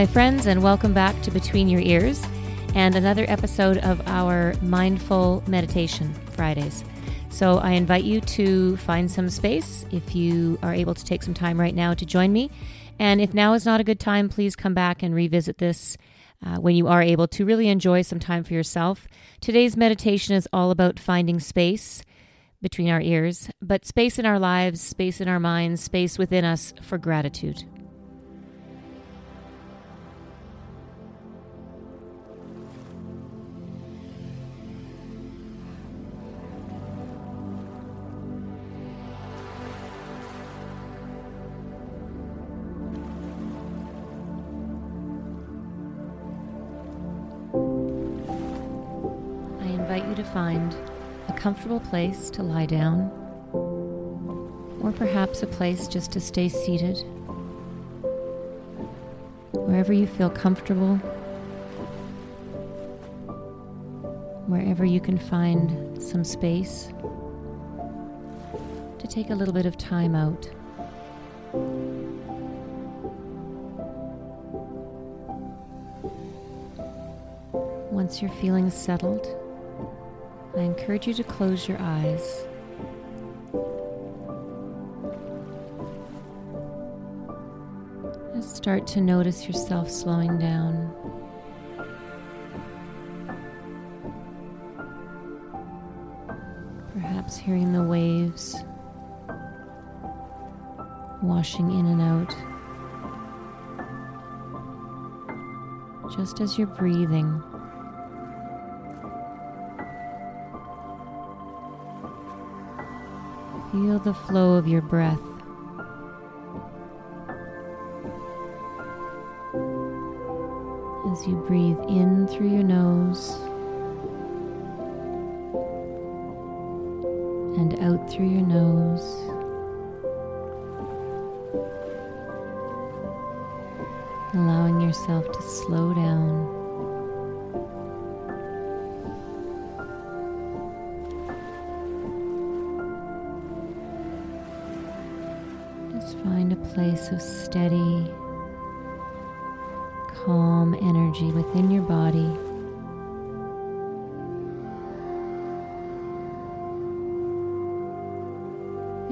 My friends, and welcome back to Between Your Ears and another episode of our Mindful Meditation Fridays. So, I invite you to find some space if you are able to take some time right now to join me. And if now is not a good time, please come back and revisit this uh, when you are able to really enjoy some time for yourself. Today's meditation is all about finding space between our ears, but space in our lives, space in our minds, space within us for gratitude. To find a comfortable place to lie down, or perhaps a place just to stay seated. Wherever you feel comfortable, wherever you can find some space to take a little bit of time out. Once you're feeling settled, I encourage you to close your eyes. Just start to notice yourself slowing down. Perhaps hearing the waves washing in and out. Just as you're breathing. Feel the flow of your breath. As you breathe in through your nose and out through your nose. Allowing yourself to slow down. Place of steady, calm energy within your body.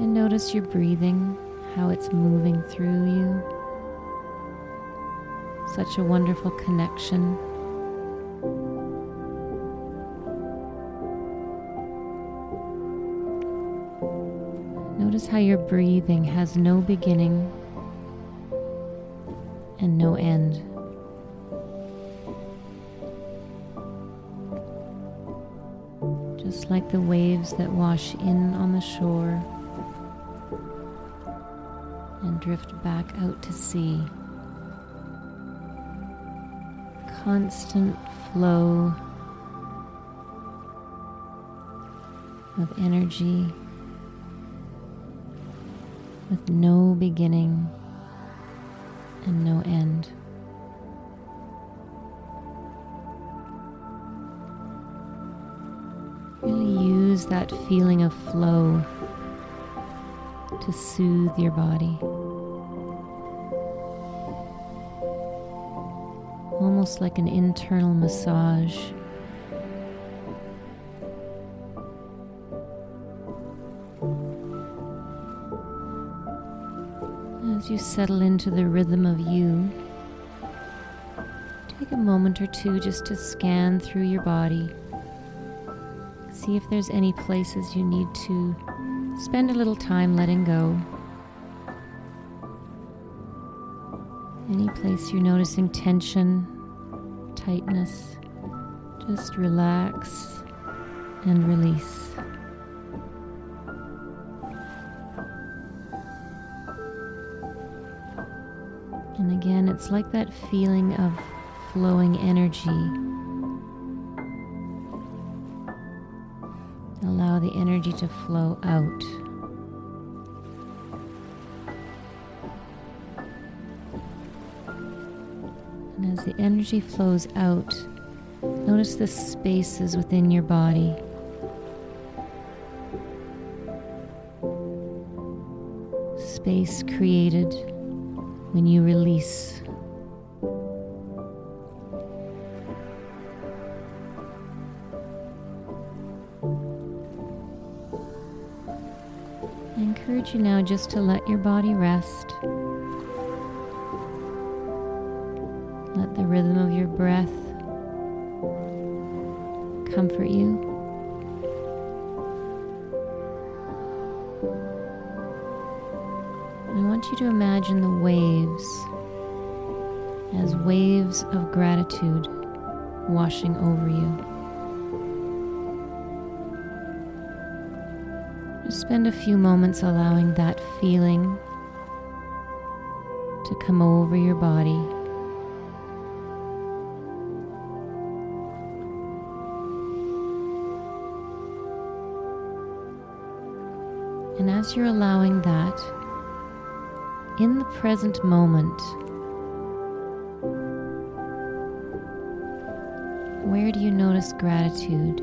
And notice your breathing, how it's moving through you. Such a wonderful connection Notice how your breathing has no beginning and no end. Just like the waves that wash in on the shore and drift back out to sea. Constant flow of energy with no beginning and no end. Really use that feeling of flow to soothe your body. Almost like an internal massage. As you settle into the rhythm of you, take a moment or two just to scan through your body. See if there's any places you need to spend a little time letting go. Any place you're noticing tension, tightness, just relax and release. Again, it's like that feeling of flowing energy. Allow the energy to flow out. And as the energy flows out, notice the spaces within your body. Space created when you release. I encourage you now just to let your body rest. Let the rhythm of your breath comfort you. You to imagine the waves as waves of gratitude washing over you. Just spend a few moments allowing that feeling to come over your body. And as you're allowing that, in the present moment, where do you notice gratitude?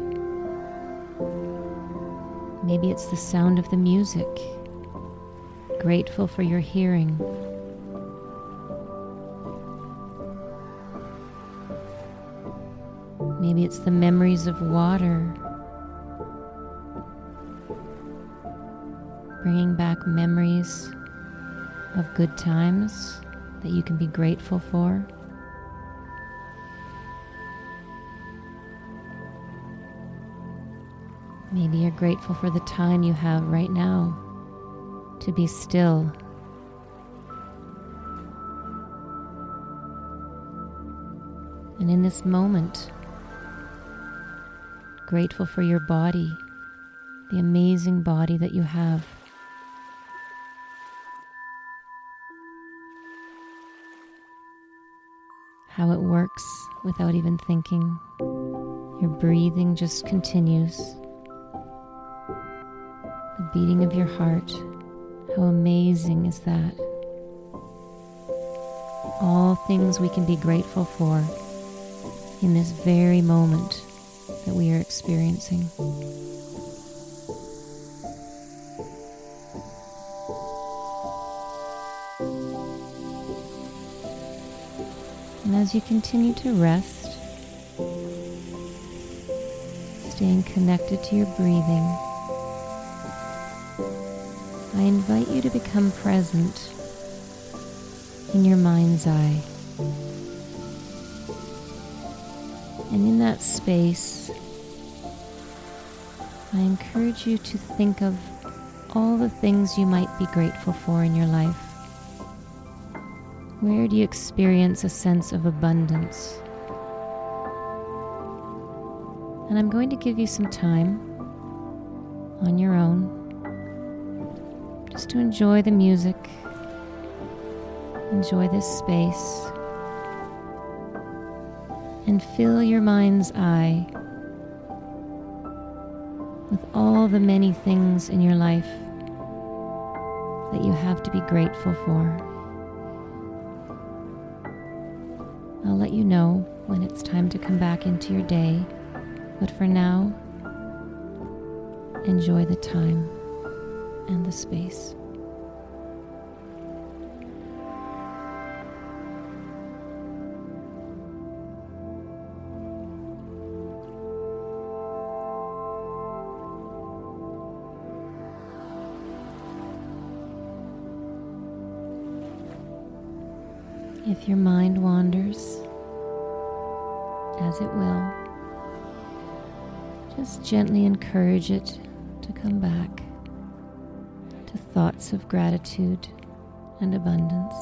Maybe it's the sound of the music, grateful for your hearing. Maybe it's the memories of water, bringing back memories of good times that you can be grateful for. Maybe you're grateful for the time you have right now to be still. And in this moment, grateful for your body, the amazing body that you have. How it works without even thinking. Your breathing just continues The beating of your heart. How amazing is that? All things we can be grateful for in this very moment that we are experiencing. As you continue to rest, staying connected to your breathing, I invite you to become present in your mind's eye. And in that space, I encourage you to think of all the things you might be grateful for in your life. Where do you experience a sense of abundance? And I'm going to give you some time on your own just to enjoy the music, enjoy this space, and fill your mind's eye with all the many things in your life that you have to be grateful for. I'll let you know when it's time to come back into your day, but for now, enjoy the time and the space. If your mind as it will, just gently encourage it to come back to thoughts of gratitude and abundance.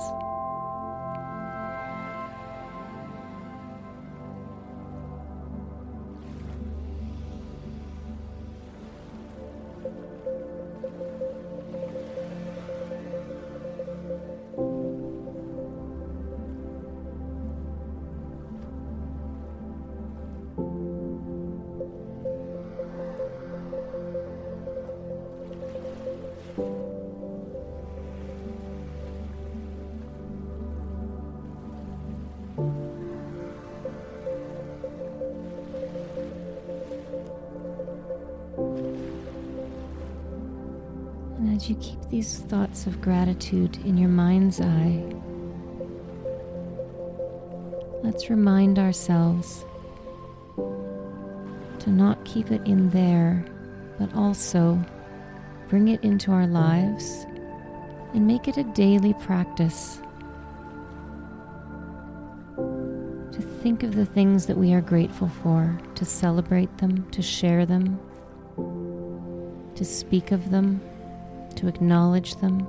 And as you keep these thoughts of gratitude in your mind's eye, let's remind ourselves to not keep it in there, but also bring it into our lives and make it a daily practice to think of the things that we are grateful for, to celebrate them, to share them, to speak of them, to acknowledge them.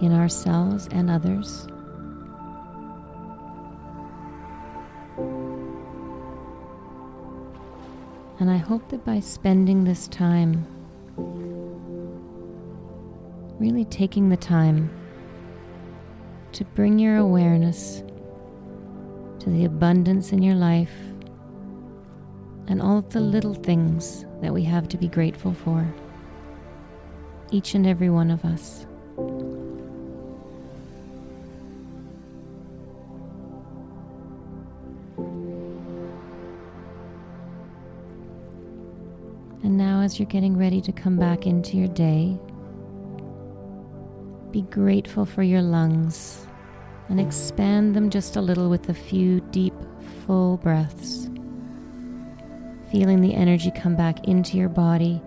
In ourselves and others. And I hope that by spending this time, really taking the time to bring your awareness to the abundance in your life and all of the little things that we have to be grateful for, each and every one of us. And now, as you're getting ready to come back into your day, be grateful for your lungs and expand them just a little with a few deep, full breaths. Feeling the energy come back into your body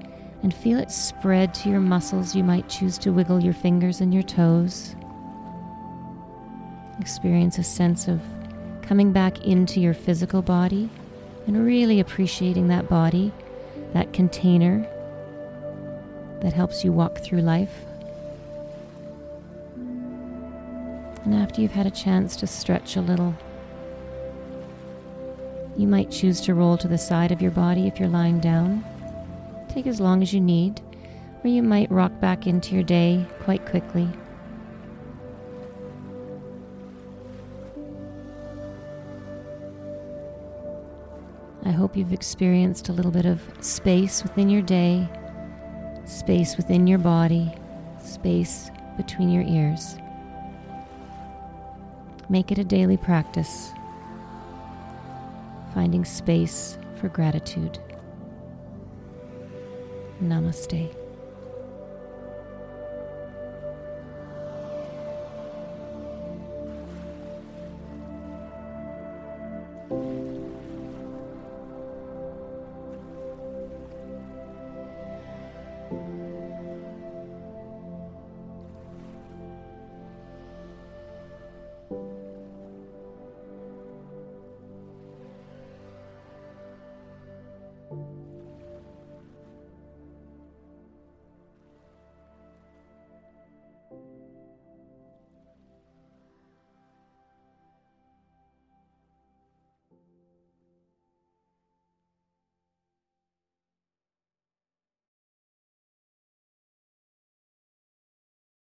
and feel it spread to your muscles. You might choose to wiggle your fingers and your toes. Experience a sense of coming back into your physical body and really appreciating that body that container that helps you walk through life. And after you've had a chance to stretch a little, you might choose to roll to the side of your body if you're lying down. Take as long as you need, or you might rock back into your day quite quickly. I hope you've experienced a little bit of space within your day, space within your body, space between your ears. Make it a daily practice, finding space for gratitude. Namaste.